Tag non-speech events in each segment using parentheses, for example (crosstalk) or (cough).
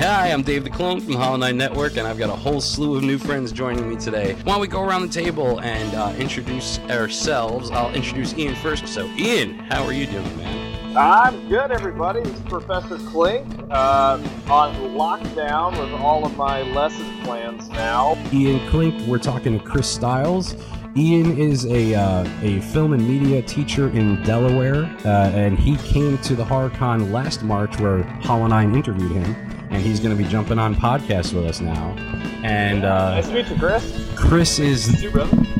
Hi, I'm Dave the Clone from Hollow Nine Network, and I've got a whole slew of new friends joining me today. Why don't we go around the table and uh, introduce ourselves? I'll introduce Ian first. So, Ian, how are you doing, man? I'm good, everybody. This is Professor Clink uh, on lockdown with all of my lesson plans now. Ian Klink. We're talking to Chris Stiles. Ian is a uh, a film and media teacher in Delaware, uh, and he came to the HorrorCon last March where Hollow Nine interviewed him, and he's going to be jumping on podcast with us now. And uh, Nice to meet you, Chris. Chris is.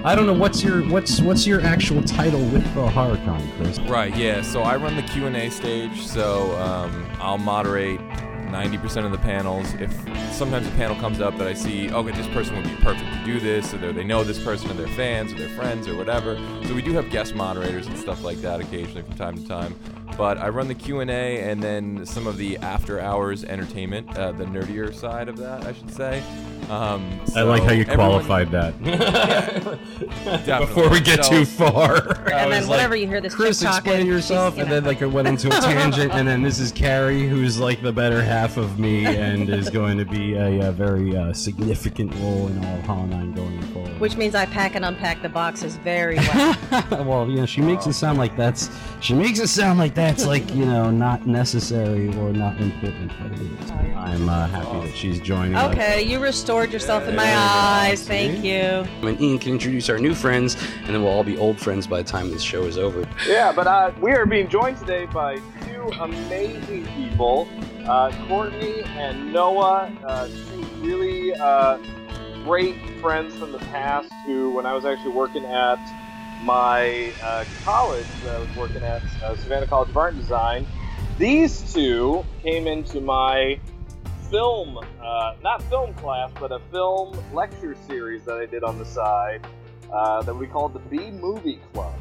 I don't know what's your what's what's your actual title with the HorrorCon, Chris? Right, yeah. So I run the Q&A stage, so um, I'll moderate 90% of the panels. If sometimes a panel comes up that I see, okay, this person would be perfect to do this, or they're- know this person, or they're fans, or they're friends, or whatever. So we do have guest moderators and stuff like that occasionally from time to time. But I run the Q&A and then some of the after hours entertainment, uh, the nerdier side of that, I should say. Um, I like how you so everyone- qualified that. (laughs) Definitely. Before we get So- too far. And then whenever you hear this Chris, chick talking, explain she's yourself, and gonna- then like it went into a (laughs) tangent, and then this is Carrie, who's like the better half of me, and is going to be a, uh very uh, significant role in all Hollow Nine going forward. Which means I pack and unpack the boxes very (laughs) well. well, you know, she makes it sound like that's she makes it sound like that's like you know not necessary or not important, but it is. I'm uh, happy that she's joining. us. okay, you restored yourself in my eyes. Thank you. And Ian can introduce our new friends, and then we'll all be old friends by the time this show is over. Yeah, but uh, we are being joined today by two amazing people, uh, Courtney and Noah, uh, two really uh, great friends from the past who, when I was actually working at my uh, college that I was working at, uh, Savannah College of Art and Design, these two came into my film, uh, not film class, but a film lecture series that I did on the side uh, that we called the B Movie Club.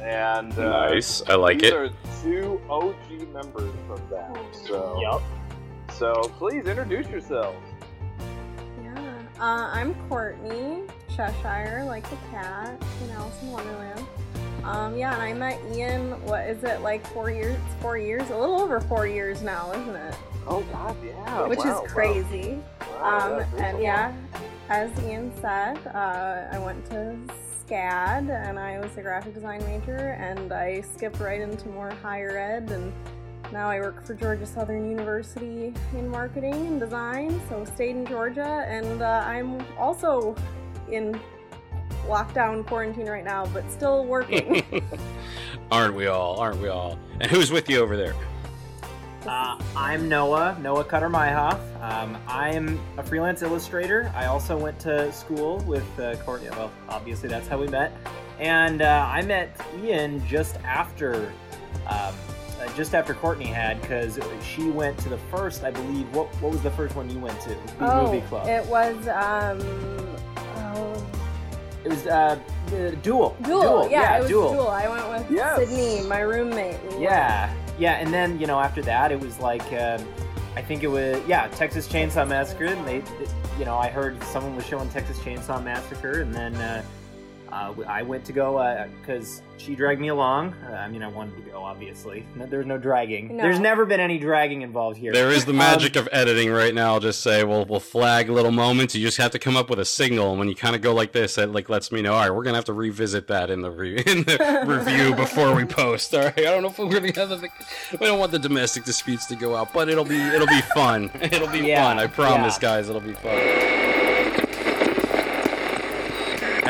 And uh, Nice, I like it. these it. are two OG members of that. So, yep. So please introduce yourselves. Yeah, uh, I'm Courtney Cheshire, like the cat in Alice in Wonderland. Um, yeah, and I met Ian. What is it like? Four years? Four years? A little over four years now, isn't it? Oh God, yeah. Which wow, is crazy. Wow. Wow, Um, and yeah, as Ian said, uh, I went to SCAD and I was a graphic design major, and I skipped right into more higher ed, and now I work for Georgia Southern University in marketing and design. So stayed in Georgia, and uh, I'm also in lockdown quarantine right now, but still working. (laughs) (laughs) aren't we all? Aren't we all? And who's with you over there? Uh, I'm Noah, Noah Cutter Meihoff. Um, I'm a freelance illustrator. I also went to school with uh, Courtney. Well, obviously that's how we met. And uh, I met Ian just after, um, uh, just after Courtney had, because she went to the first, I believe. What What was the first one you went to? The oh, movie club. it was um, It was uh, the Duel. Duel. Yeah, it was Duel. Duel. I went with Yes. Sydney, my roommate. We. Yeah, yeah, and then you know after that it was like um, I think it was yeah Texas Chainsaw Massacre, and they, you know I heard someone was showing Texas Chainsaw Massacre, and then uh, uh, I went to go because she dragged me along. Uh, I mean I wanted to go obviously. No, There's no dragging. No. There's never been any dragging involved here. There is the (laughs) Um, magic of editing right now. I'll just say we'll we'll flag little moments. You just have to come up with a signal, and when you kind of go like this, that like lets me know. All right, we're gonna have to revisit that in the re- (laughs) in the (laughs) review before we post. All right, I don't know if we're gonna have the, we don't want the domestic disputes to go out, but it'll be it'll be fun. It'll be Yeah, fun. I promise, yeah. guys. It'll be fun.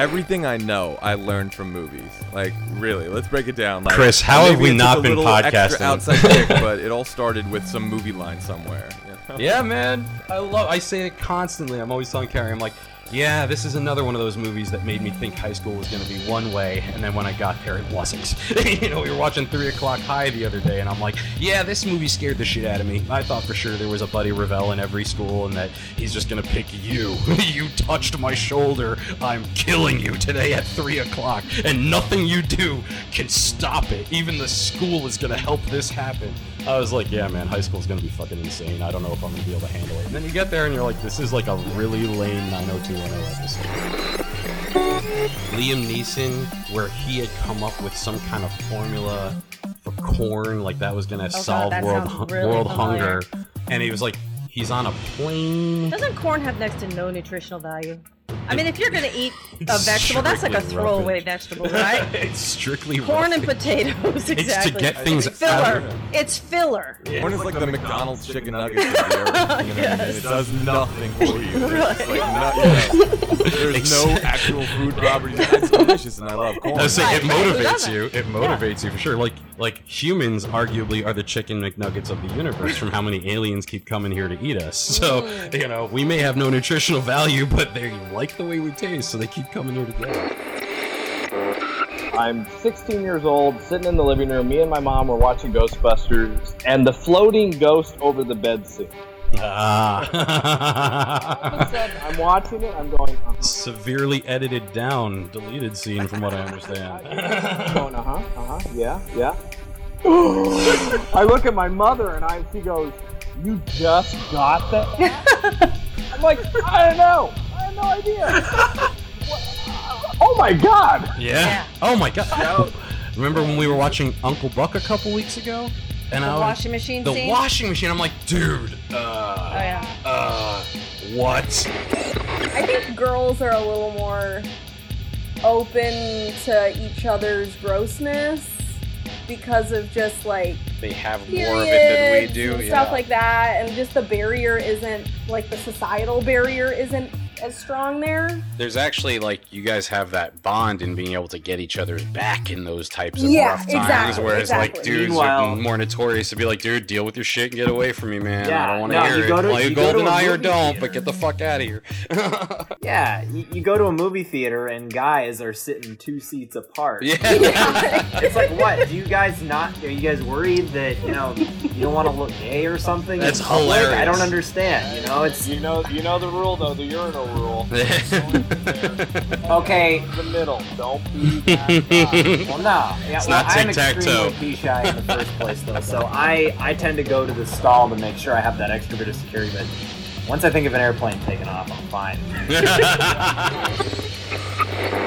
Everything I know, I learned from movies. Like, really, let's break it down. Like, Chris, how have we not been podcasting? Outside kick, (laughs) but it all started with some movie line somewhere. you know? Yeah, man. I love. I say it constantly. I'm always telling Carrie. I'm like, Yeah, this is another one of those movies that made me think high school was going to be one way, and then when I got there, it wasn't. (laughs) you know, we were watching Three O'clock High the other day, and I'm like, yeah, this movie scared the shit out of me. I thought for sure there was a Buddy Revell in every school, and that he's just going to pick you. (laughs) you touched my shoulder. I'm killing you today at Three O'clock, and nothing you do can stop it. Even the school is going to help this happen. I was like, yeah, man, high school's gonna be fucking insane. I don't know if I'm gonna be able to handle it. And then you get there and you're like, this is like a really lame 90210 episode. Liam Neeson, where he had come up with some kind of formula for corn, like that was gonna Oh, solve that world really world familiar. hunger, and he was like, he's on a plane. Doesn't corn have next to no nutritional value? I mean, if you're gonna eat a vegetable, that's like a throwaway roughage. vegetable, right? (laughs) it's strictly Corn and roughage. potatoes, (laughs) It's exactly. to get things out filler. of It's filler. Corn is like the McDonald's chicken nuggets of. You know what It does nothing for you. (laughs) There's, like, no, you know, there's no actual food properties. It's delicious, and I love corn. I was saying it Right, right. Who motivates you. It motivates you for sure. Like like humans, arguably, are the chicken McNuggets of the universe from how many aliens keep coming here to eat us. (laughs) So you know, we may have no nutritional value, but they like the way we taste, so they keep coming here to get it. I'm 16 years old, sitting in the living room. Me and my mom were watching Ghostbusters, and the floating ghost over the bed scene. All of a Ah. sudden, (laughs) I'm watching it. I'm going, uh-huh. Severely edited down, deleted scene, from what I understand. I'm (laughs) going, uh huh, uh huh, yeah, yeah. (gasps) I look at my mother, and I she goes, "You just got that?" (laughs) I'm like, I don't know. I have no idea. Oh my god! Yeah. Yeah. Oh my god. (laughs) Remember when we were watching Uncle Buck a couple weeks ago? And The I was- washing machine The scene? washing machine. I'm like, dude. Uh, Oh yeah. uh, what? I think girls are a little more open to each other's grossness because of just like They have more of it than we do. and yeah. stuff like that, and just the barrier isn't like the societal barrier isn't as strong there. There's actually like you guys have that bond in being able to get each other's back in those types of Yeah, rough times. exactly, whereas like exactly. dudes Meanwhile- are more notorious to be like, dude, deal with your shit and get away from me, man. Yeah, I don't want to no, hear you it. go to- Play you go to a or don't, theater. but get the fuck out of here. (laughs) Yeah, you, you go to a movie theater and guys are sitting two seats apart. yeah. It's like, what? Do you guys not? Are you guys worried that you know you don't want to look gay or something? in That's public? I don't understand. You know, it's You know, you know the rule though, the urinal rule. (laughs) okay. the middle. Don't be. (laughs) Well, no. Yeah, It's well, not I'm tic-tac-toe. extremely pee shy in the first place, though. So I, I tend to go to the stall to make sure I have that extra bit of security. But once I think of an airplane taking off, I'm fine. (laughs)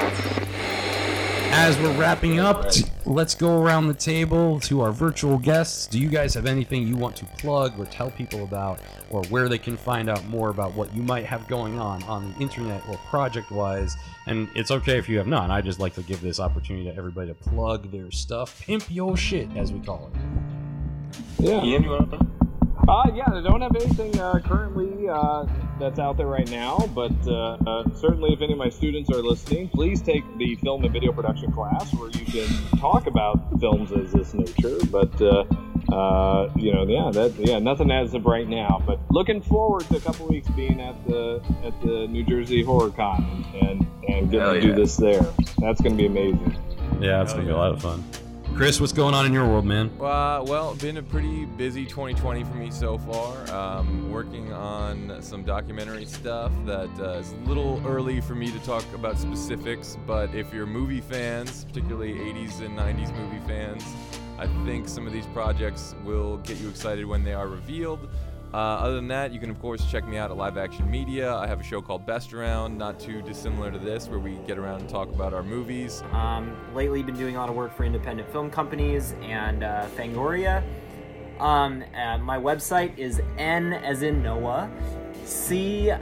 As we're wrapping up, let's go around the table to our virtual guests. Do you guys have anything you want to plug or tell people about, or where they can find out more about what you might have going on on the internet or project wise? And it's okay if you have none. I just like to give this opportunity to everybody to plug their stuff, pimp your shit, as we call it. Yeah. Ian, you want to? Uh, yeah, I don't have anything uh, currently uh, that's out there right now, but uh, uh, certainly if any of my students are listening, please take the film and video production class where you can talk about films as this nature. But uh, uh, you know, yeah, that yeah, nothing as of right now. But looking forward to a couple weeks being at the at the New Jersey Horror Con and and getting Hell to do this there. That's going to be amazing. Yeah, it's gonna be a lot of fun. Chris, what's going on in your world, man? Uh, well, been a pretty busy 2020 for me so far. Um, working on some documentary stuff that uh, is a little early for me to talk about specifics, but if you're movie fans, particularly 80s and 90s movie fans, I think some of these projects will get you excited when they are revealed. Uh, other than that, you can of course check me out at Live Action Media. I have a show called Best Around, not too dissimilar to this, where we get around and talk about our movies. Um, lately, been doing a lot of work for independent film companies and uh, Fangoria. Um, uh, my website is N as in Noah, C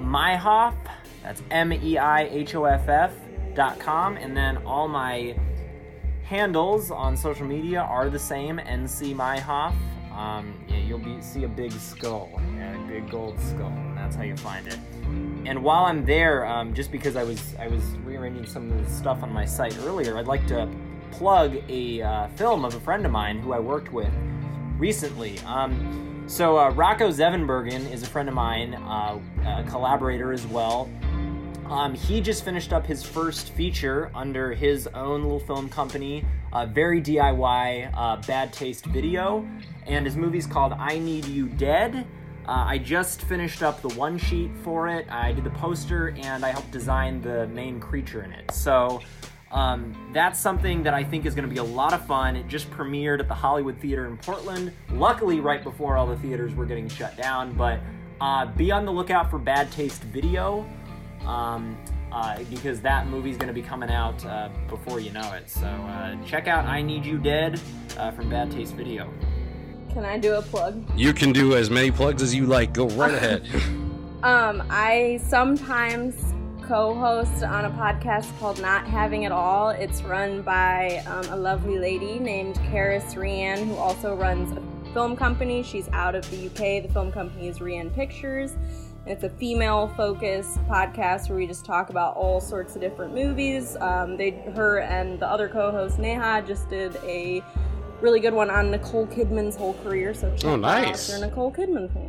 Meihoff. That's M E I H O F F dot com, and then all my handles on social media are the same. NC Meihoff. Um, you'll be see a big skull, a big gold skull, and that's how you find it. And while I'm there, um, just because I was I was rearranging some of the stuff on my site earlier, I'd like to plug a uh, film of a friend of mine who I worked with recently. Um, so uh, Rocco Zevenbergen is a friend of mine, uh, a collaborator as well. Um, he just finished up his first feature under his own little film company, uh, very DIY, uh, Bad Taste Video, and his movie's called I Need You Dead. Uh, I just finished up the one sheet for it. I did the poster and I helped design the main creature in it. So um, that's something that I think is going to be a lot of fun. It just premiered at the Hollywood Theater in Portland. Luckily, right before all the theaters were getting shut down. But uh, be on the lookout for Bad Taste Video um, uh, because that movie's going to be coming out uh, before you know it. So uh, check out I Need You Dead uh, from Bad Taste Video. Can I do a plug? You can do as many plugs as you like. Go right (laughs) ahead. Um, I sometimes co-host on a podcast called Not Having It All. It's run by um, a lovely lady named Karis Rian, who also runs a film company. She's out of the UK. The film company is Rian Pictures. It's a female-focused podcast where we just talk about all sorts of different movies. Um, they, her, and the other co-host Neha just did a really good one on Nicole Kidman's whole career. So check Oh, that out nice. if you're Nicole Kidman fan.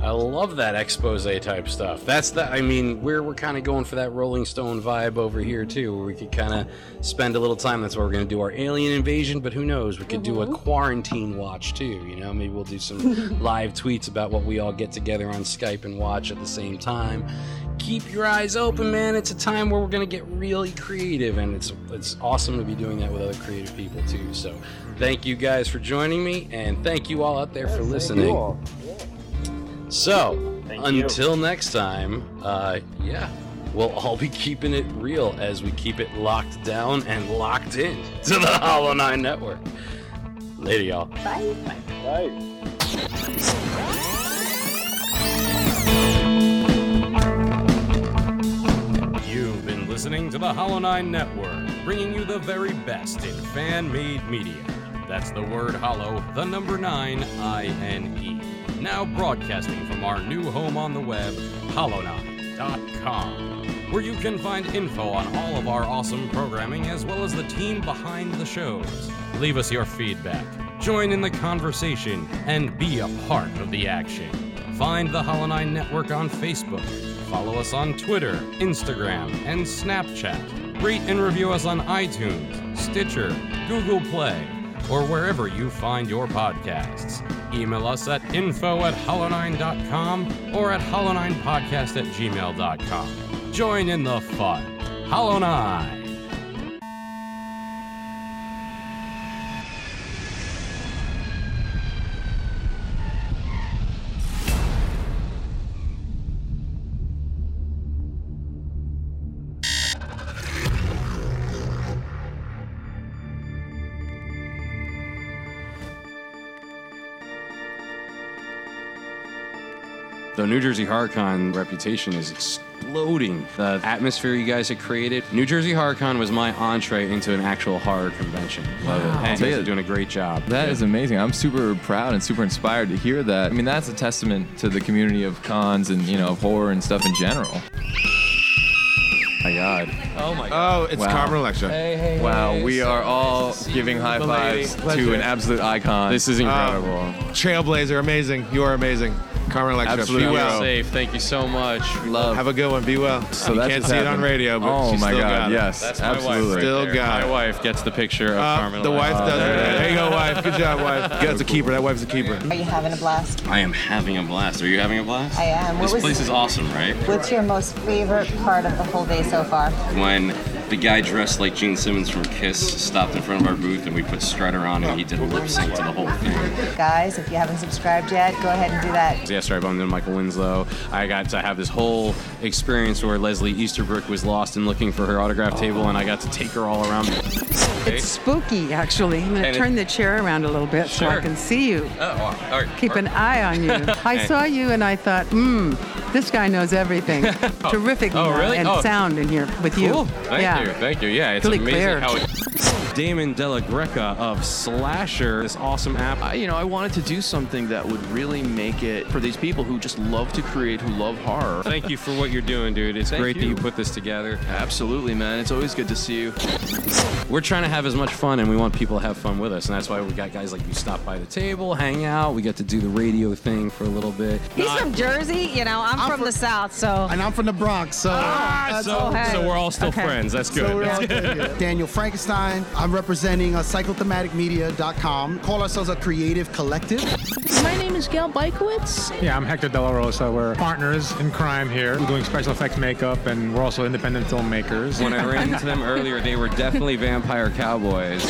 I love that expose type stuff. That's the. I mean, we're we're kind of going for that Rolling Stone vibe over here too, where we could kind of spend a little time. That's why we're going to do our alien invasion. But who knows? We could do a quarantine watch too. You know, maybe we'll do some (laughs) live tweets about what we all get together on Skype and watch at the same time. Keep your eyes open, man. It's a time where we're going to get really creative, and it's it's awesome to be doing that with other creative people too. So, thank you guys for joining me, and thank you all out there for listening. Cool. So, Thank you. until next time, uh, yeah, we'll all be keeping it real as we keep it locked down and locked in to the (laughs) Hollow Nine Network. Later, y'all. Bye. Nice. You've been listening to the Hollow Nine Network, bringing you the very best in fan made media. That's the word hollow, the number nine, I N E. Now broadcasting from our new home on the web, hollow9.com, where you can find info on all of our awesome programming as well as the team behind the shows. Leave us your feedback, join in the conversation, and be a part of the action. Find the Hollow Nine Network on Facebook. Follow us on Twitter, Instagram, and Snapchat. Rate and review us on iTunes, Stitcher, Google Play, or wherever you find your podcasts. Email us at info at hollow9.com or at hollow9podcast at gmail.com. Join in the fun. Hollow Nine. The New Jersey HorrorCon reputation is exploding. The atmosphere you guys have created. New Jersey HorrorCon was my entree into an actual horror convention. Love it. And you guys are doing a great job. That is amazing. I'm super proud and super inspired to hear that. I mean, that's a testament to the community of cons and, you know, of horror and stuff in general. My God. Oh my god. Oh, it's Wow. Carmen Electra. Hey, hey, Wow, hey, we so are all to see giving high Milady. fives to an absolute icon. This is uh, incredible. Trailblazer, amazing. You are amazing. Carmen Electra, Absolute be well. Safe. Thank you so much. love. Have a good one. Be well. So you can't just see it on radio, but oh she my still God, got it. yes, That's my absolutely. wife right Still there. got My wife gets the picture of Uh, Carmen. the wife Electra. does it. there it There you go, wife. Good job, wife. That's a keeper. That wife's a keeper. Are you having a blast? I am having a blast. Are you having a blast? I am. What This was- place is awesome, right? What's your most favorite part of the whole day so far? When the guy dressed like Gene Simmons from Kiss stopped in front of our booth and we put Strutter on and he did a lip sync to the whole thing. Guys, if you haven't subscribed yet, go ahead and do that. Yesterday, I bumped into Michael Winslow. I got to have this whole experience where Leslie Easterbrook was lost and looking for her autograph table, and I got to take her all around. It's spooky, actually. I'm going And to it- turn the chair around a little bit so I can see you. Oh, all right. Keep an eye on you. (laughs) I saw you and I thought, hmm, this guy knows everything. (laughs) Oh. Terrific Oh, really? and Oh. sound in here with you. Cool. Thank yeah. you. Thank you. Yeah, it's Really amazing clear. how it Damon Della Greca of Slasher, this awesome app. I, you know, I wanted to do something that would really make it for these people who just love to create, who love horror. Thank you for what you're doing, dude. It's Thank great you. that you put this together. Absolutely, man. It's always good to see you. We're trying to have as much fun, and we want people to have fun with us, and that's why we got guys like you stop by the table, hang out. We get to do the radio thing for a little bit. He's from Jersey, you know. I'm, from, the South, so. And I'm from the Bronx, so. Ah, so, hey. so we're all still Okay. friends. That's good. So That's good. good. Daniel Frankenstein. I'm representing uh, psychothematicmedia.com. Call ourselves a creative collective. My name is Gail Bykowitz. Yeah, I'm Hector De La Rosa. We're partners in crime here. We're doing special effects makeup, and we're also independent filmmakers. When I ran into them earlier, they were definitely vampire cowboys.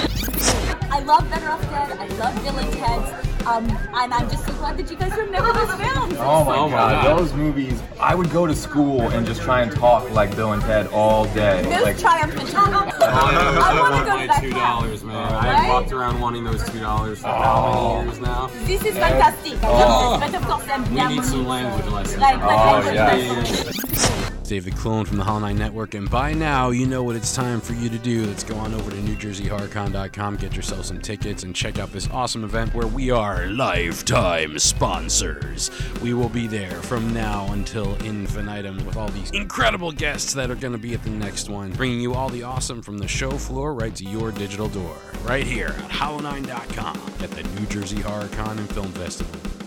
I love Better Off Dead. I love Bill and Ted. Um, and I'm just so glad that you guys remember those films. Oh my, god. those movies! I would go to school and just try and talk like Bill and Ted all day. Those Like, triumphant times. (laughs) I want to go to that Two camp. dollars, man. Right? I have walked around wanting those two dollars for how many years now? This is fantastic. I love this, but of course I'm We need some language lessons. Like, like Oh, language yeah. lessons. David Clone from the Hollow Nine Network, and by now you know what it's time for you to do. Let's go on over to NewJerseyHorrorCon.com, get yourself some tickets, and check out this awesome event where we are lifetime sponsors. We will be there from now until infinitum with all these incredible guests that are going to be at the next one, bringing you all the awesome from the show floor right to your digital door, right here at Hollow9.com at the New Jersey Horror Con and Film Festival.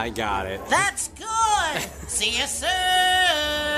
I got it. That's good. (laughs) See you soon.